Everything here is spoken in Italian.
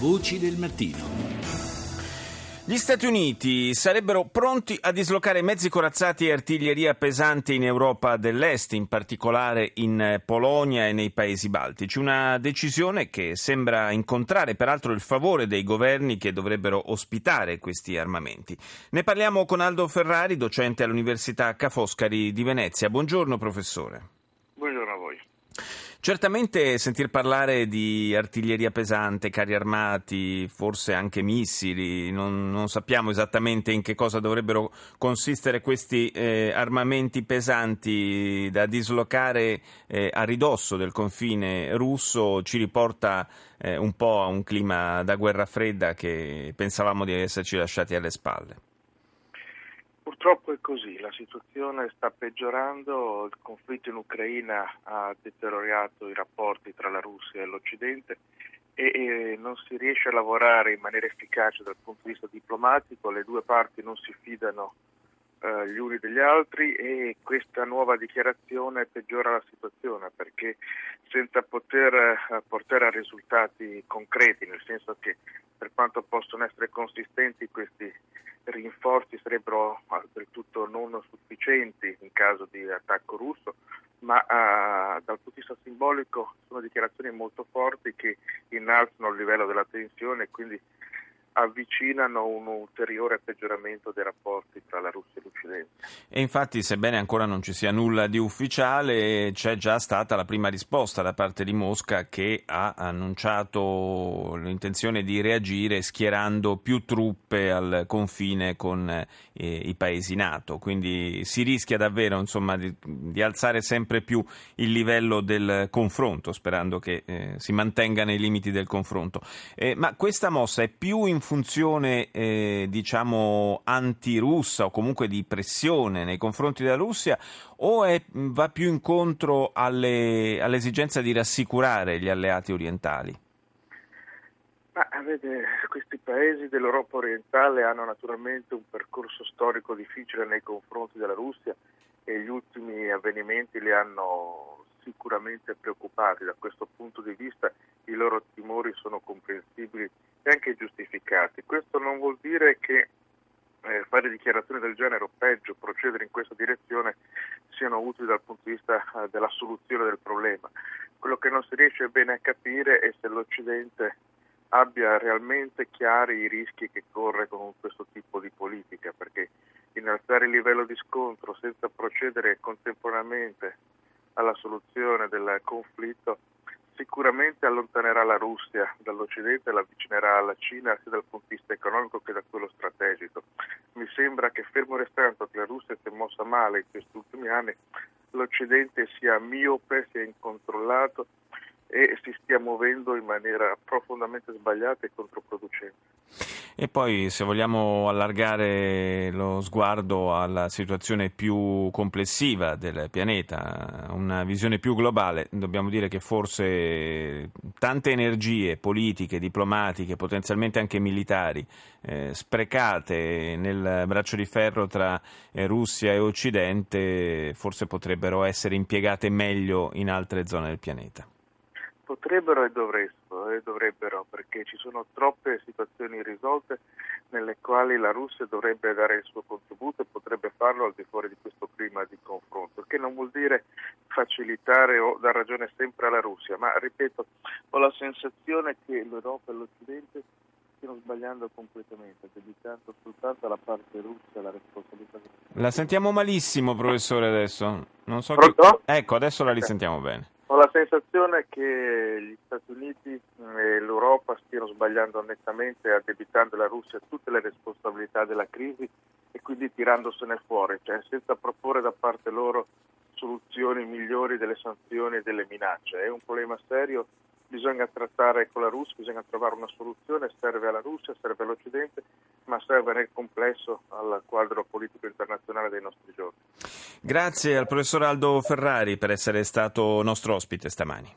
Voci del mattino. Gli Stati Uniti sarebbero pronti a dislocare mezzi corazzati e artiglieria pesante in Europa dell'Est, in particolare in Polonia e nei paesi baltici. Una decisione che sembra incontrare peraltro il favore dei governi che dovrebbero ospitare questi armamenti. Ne parliamo con Aldo Ferrari, docente all'Università Ca' Foscari di Venezia. Buongiorno professore. Buongiorno a voi. Certamente sentir parlare di artiglieria pesante, carri armati, forse anche missili, non, non sappiamo esattamente in che cosa dovrebbero consistere questi eh, armamenti pesanti da dislocare eh, a ridosso del confine russo, ci riporta eh, un po' a un clima da guerra fredda che pensavamo di esserci lasciati alle spalle. Purtroppo è così, la situazione sta peggiorando, il conflitto in Ucraina ha deteriorato i rapporti tra la Russia e l'Occidente e, non si riesce a lavorare in maniera efficace dal punto di vista diplomatico, le due parti non si fidano eh, gli uni degli altri e questa nuova dichiarazione peggiora la situazione perché senza poter eh, portare a risultati concreti, nel senso che per quanto possono essere consistenti questi rinforzi sarebbero del tutto non sufficienti in caso di attacco russo, ma uh, dal punto di vista simbolico sono dichiarazioni molto forti che innalzano il livello della tensione e quindi avvicinano un ulteriore peggioramento dei rapporti tra la Russia e l'Occidente. E infatti, sebbene ancora non ci sia nulla di ufficiale, c'è già stata la prima risposta da parte di Mosca che ha annunciato l'intenzione di reagire schierando più truppe al confine con eh, i paesi NATO. Quindi si rischia davvero insomma, di, di, alzare sempre più il livello del confronto, sperando che eh, si mantenga nei limiti del confronto. Eh, ma questa mossa è più in funzione eh, diciamo antirussa o comunque di pressione nei confronti della Russia o è, va più incontro alle, all'esigenza di rassicurare gli alleati orientali? Ma vede, questi paesi dell'Europa orientale hanno naturalmente un percorso storico difficile nei confronti della Russia e gli ultimi avvenimenti li hanno sicuramente preoccupati. Da questo punto di vista i loro timori sono comprensibili e anche giustificati. Questo non vuol dire che eh, fare dichiarazioni del genere o peggio procedere in questa direzione siano utili dal punto di vista eh, della soluzione del problema. Quello che non si riesce bene a capire è se l'Occidente abbia realmente chiari i rischi che corre con questo tipo di politica, perché innalzare il livello di scontro senza procedere contemporaneamente alla soluzione del conflitto sicuramente allontanerà la Russia dall'Occidente e la avvicinerà alla Cina sia dal punto di vista economico che da quello strategico. Mi sembra che fermo restando che la Russia si è mossa male in questi ultimi anni, l'Occidente sia miope, sia incontrollato e si stia muovendo in maniera profondamente sbagliata e controproducente. E poi se vogliamo allargare lo sguardo alla situazione più complessiva del pianeta, una visione più globale, dobbiamo dire che forse tante energie politiche, diplomatiche, potenzialmente anche militari, eh, sprecate nel braccio di ferro tra eh, Russia e Occidente, forse potrebbero essere impiegate meglio in altre zone del pianeta. Potrebbero e dovrebbero, e dovrebbero, perché ci sono troppe situazioni irrisolte nelle quali la Russia dovrebbe dare il suo contributo e potrebbe farlo al di fuori di questo clima di confronto, che non vuol dire facilitare o dar ragione sempre alla Russia, ma ripeto, ho la sensazione che l'Europa e l'Occidente stiano sbagliando completamente, dedicando soltanto alla parte russa la responsabilità. La sentiamo malissimo, professore, adesso. Non so? Che... Ecco, adesso la risentiamo bene. Ho la sensazione che gli Stati Uniti e l'Europa stiano sbagliando nettamente addebitando alla Russia tutte le responsabilità della crisi e quindi tirandosene fuori, cioè senza proporre da parte loro soluzioni migliori delle sanzioni e delle minacce. È un problema serio, bisogna trattare con la Russia, bisogna trovare una soluzione, serve alla Russia, serve all'Occidente, ma serve nel complesso al quadro politico internazionale dei nostri giorni. Grazie al professor Aldo Ferrari per essere stato nostro ospite stamani.